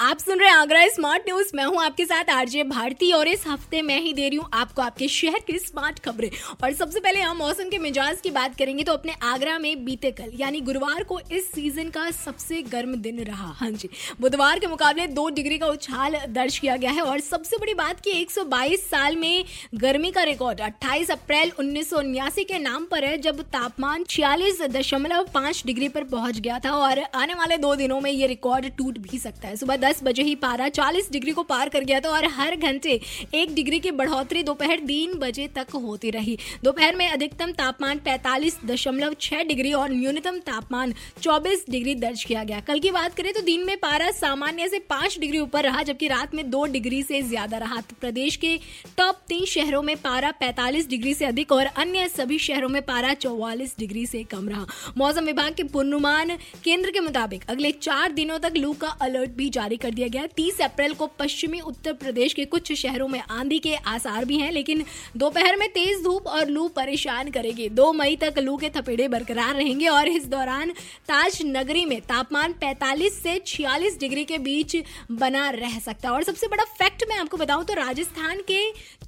आप सुन रहे हैं आगरा स्मार्ट न्यूज़। मैं हूँ आपके साथ आरजे भारती और इस हफ़्ते मैं ही दे रही हूँ आपको आपके शहर की स्मार्ट खबरें। और सबसे पहले हम मौसम के मिजाज की बात करेंगे तो अपने आगरा में बीते कल, यानी गुरुवार को इस सीज़न का सबसे गर्म दिन रहा। हाँ जी, बुधवार के मुकाबले दो डिग्री का उछाल दर्ज किया गया है और सबसे बड़ी बात की एक सौ बाईस साल में गर्मी का रिकॉर्ड, अट्ठाईस अप्रैल उन्नीस के नाम पर है, जब तापमान छियालीस डिग्री पर पहुँच गया था और आने वाले दो दिनों में ये रिकॉर्ड टूट भी सकता है। सुबह दस बजे ही पारा चालीस डिग्री को पार कर गया था और हर घंटे एक डिग्री की बढ़ोतरी दोपहर तीन बजे तक होती रही। दोपहर में अधिकतम तापमान पैंतालीस दशमलव छह डिग्री और न्यूनतम तापमान चौबीस डिग्री दर्ज किया गया। कल की बात करें तो दिन में पारा सामान्य से पाँच डिग्री ऊपर रहा, जबकि रात में दो डिग्री से ज़्यादा रहा। तो प्रदेश के टॉप तीन शहरों में पारा पैंतालीस डिग्री से अधिक और अन्य सभी शहरों में पारा चौवालीस डिग्री से कम रहा। मौसम विभाग के पूर्वानुमान केंद्र के मुताबिक अगले चार दिनों तक लू का अलर्ट भी जारी जारी कर दिया गया तीस अप्रैल को पश्चिमी उत्तर प्रदेश के कुछ शहरों में आंधी के आसार भी हैं, लेकिन दोपहर में तेज धूप और लू परेशान करेगी। दो मई तक लू के थपेड़े बरकरार रहेंगे और इस दौरान ताज नगरी में तापमान 45 से 46 डिग्री के बीच बना रह सकता है। और सबसे बड़ा फैक्ट मैं आपको बताऊँ तो राजस्थान के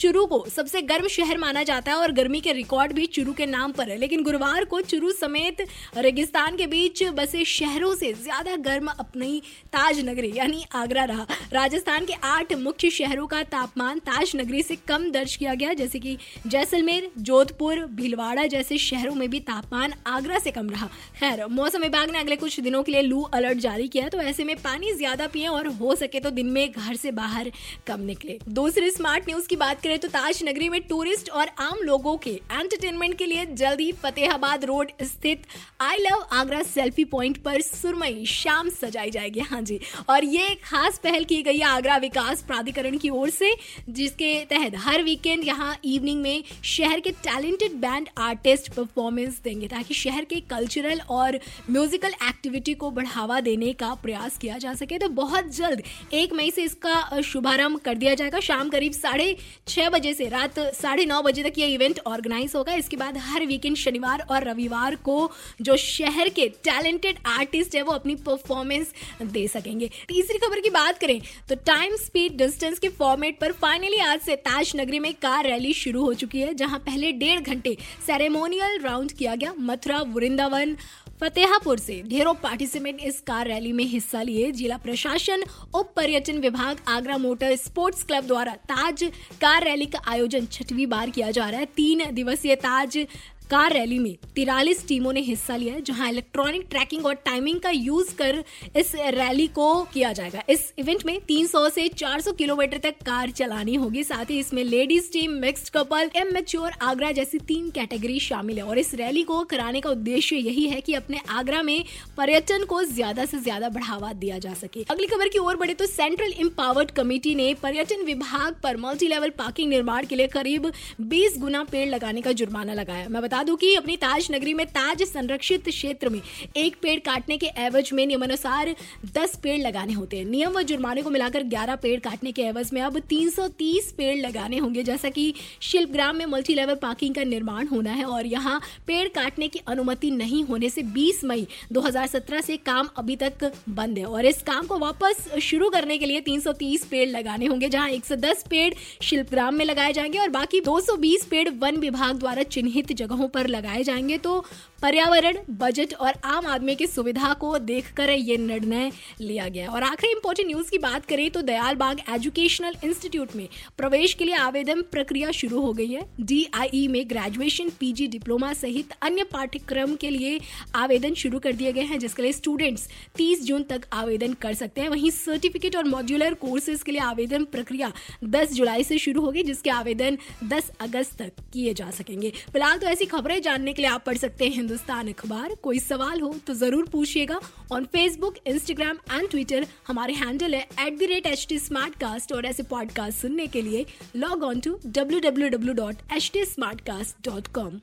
चुरू को सबसे गर्म शहर माना जाता है और गर्मी के रिकॉर्ड भी चुरू के नाम पर है। लेकिन गुरुवार को चुरू समेत रेगिस्तान के बीच बसे शहरों से ज़्यादा गर्म अपनी ताज नगरी यानी आगरा रहा। राजस्थान के आठ मुख्य शहरों का तापमान ताज नगरी से कम दर्ज किया गया, जैसे कि जैसलमेर, जोधपुर, भीलवाड़ा जैसे शहरों में भी तापमान आगरा से कम रहा। खैर, मौसम विभाग ने अगले कुछ दिनों के लिए लू अलर्ट जारी किया तो ऐसे में पानी ज़्यादा पिए और हो सके तो दिन में घर से बाहर कम निकले। दूसरी स्मार्ट न्यूज़ की बात करें तो ताज नगरी में टूरिस्ट और आम लोगों के एंटरटेनमेंट के लिए जल्द ही फतेहाबाद रोड स्थित I love Agra selfie point पर सुरमई शाम सजाई जाएगी। हाँ जी, और ये खास पहल की गई आगरा विकास प्राधिकरण की ओर से, जिसके तहत हर वीकेंड यहाँ इवनिंग में शहर के टैलेंटेड बैंड आर्टिस्ट परफॉर्मेंस देंगे, ताकि शहर के कल्चरल और म्यूजिकल एक्टिविटी को बढ़ावा देने का प्रयास किया जा सके। तो बहुत जल्द एक मई से इसका शुभारंभ कर दिया जाएगा। शाम करीब साढ़े छह बजे से रात साढ़े नौ बजे तक ये इवेंट ऑर्गेनाइज होगा। इसके बाद हर वीकेंड शनिवार और रविवार को जो शहर के टैलेंटेड आर्टिस्ट है, वो अपनी परफॉर्मेंस दे सकेंगे। तीसरी खबर की बात करें तो टाइम स्पीड डिस्टेंस के फॉर्मेट पर फाइनली आज से ताज नगरी में कार रैली शुरू हो चुकी है, जहाँ पहले डेढ़ घंटे सेरेमोनियल राउंड किया गया मथुरा, वृंदावन, फतेहापुर से। ढेरों पार्टिसिपेंट इस कार रैली में हिस्सा लिए जिला प्रशासन, उप पर्यटन विभाग, आगरा मोटर स्पोर्ट्स क्लब द्वारा ताज कार रैली का आयोजन छठवीं बार किया जा रहा है। तीन दिवसीय ताज कार रैली में तिरालीस टीमों ने हिस्सा लिया है, जहाँ इलेक्ट्रॉनिक ट्रैकिंग और टाइमिंग का यूज़ कर इस रैली को किया जाएगा। इस इवेंट में 300 से 400 किलोमीटर तक कार चलानी होगी। साथ ही इसमें ladies team mixed couple M mature Agra जैसी तीन कैटेगरी शामिल है। और इस रैली को कराने का उद्देश्य यही है की अपने आगरा में पर्यटन को ज़्यादा से ज़्यादा बढ़ावा दिया जा सके। अगली खबर की ओर बढ़े तो सेंट्रल इम्पावर्ड कमेटी ने पर्यटन विभाग पर मल्टी लेवल पार्किंग निर्माण के लिए करीब बीस गुना पेड़ लगाने का जुर्माना लगाया। मैं बता दूँ कि अपनी ताज नगरी में ताज संरक्षित क्षेत्र में एक पेड़ काटने के एवज में नियमानुसार दस पेड़ लगाने होते हैं। नियम व जुर्माने को मिलाकर ग्यारह पेड़ काटने के एवज में अब तीन सौ तीस पेड़ लगाने होंगे, जैसा कि शिल्पग्राम में मल्टी लेवल पार्किंग का निर्माण होना है और यहाँ पेड़ काटने की अनुमति नहीं होने से 20 मई 2017 से काम अभी तक बंद है और इस काम को वापस शुरू करने के लिए 330 पेड़ लगाने होंगे, जहाँ 110 पेड़ शिल्पग्राम में लगाए जाएँगे और बाकी 220 पेड़ वन विभाग द्वारा चिन्हित जगहों पर लगाए जाएँगे तो पर्यावरण, बजट और आम आदमी की सुविधा को देखकर ये निर्णय लिया गया। और आखिरी इंपॉर्टेंट न्यूज़ की बात करें तो दयाल बाग एजुकेशनल इंस्टीट्यूट में प्रवेश के लिए आवेदन प्रक्रिया शुरू हो गई है। डी में ग्रेजुएशन पीजी डिप्लोमा सहित अन्य पाठ्यक्रम के लिए आवेदन शुरू कर दिए गए हैं, जिसके लिए स्टूडेंट्स 30 जून तक आवेदन कर सकते हैं। वहीं सर्टिफिकेट और मॉड्यूलर कोर्सेज के लिए आवेदन प्रक्रिया 10 जुलाई से शुरू होगी, जिसके आवेदन 10 अगस्त तक किए जा सकेंगे। फ़िलहाल तो ऐसी खबरें जानने के लिए आप पढ़ सकते हैं हिंदुस्तान अखबार। कोई सवाल हो तो ज़रूर पूछिएगा। On Facebook Instagram and Twitter हमारे हैंडल है at the rate H T Smartcast और ऐसे पॉडकास्ट सुनने के लिए log on to W W W dot H T Smartcast dot com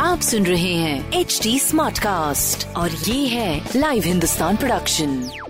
आप सुन रहे हैं एच टी स्मार्ट कास्ट और ये है लाइव हिंदुस्तान प्रोडक्शन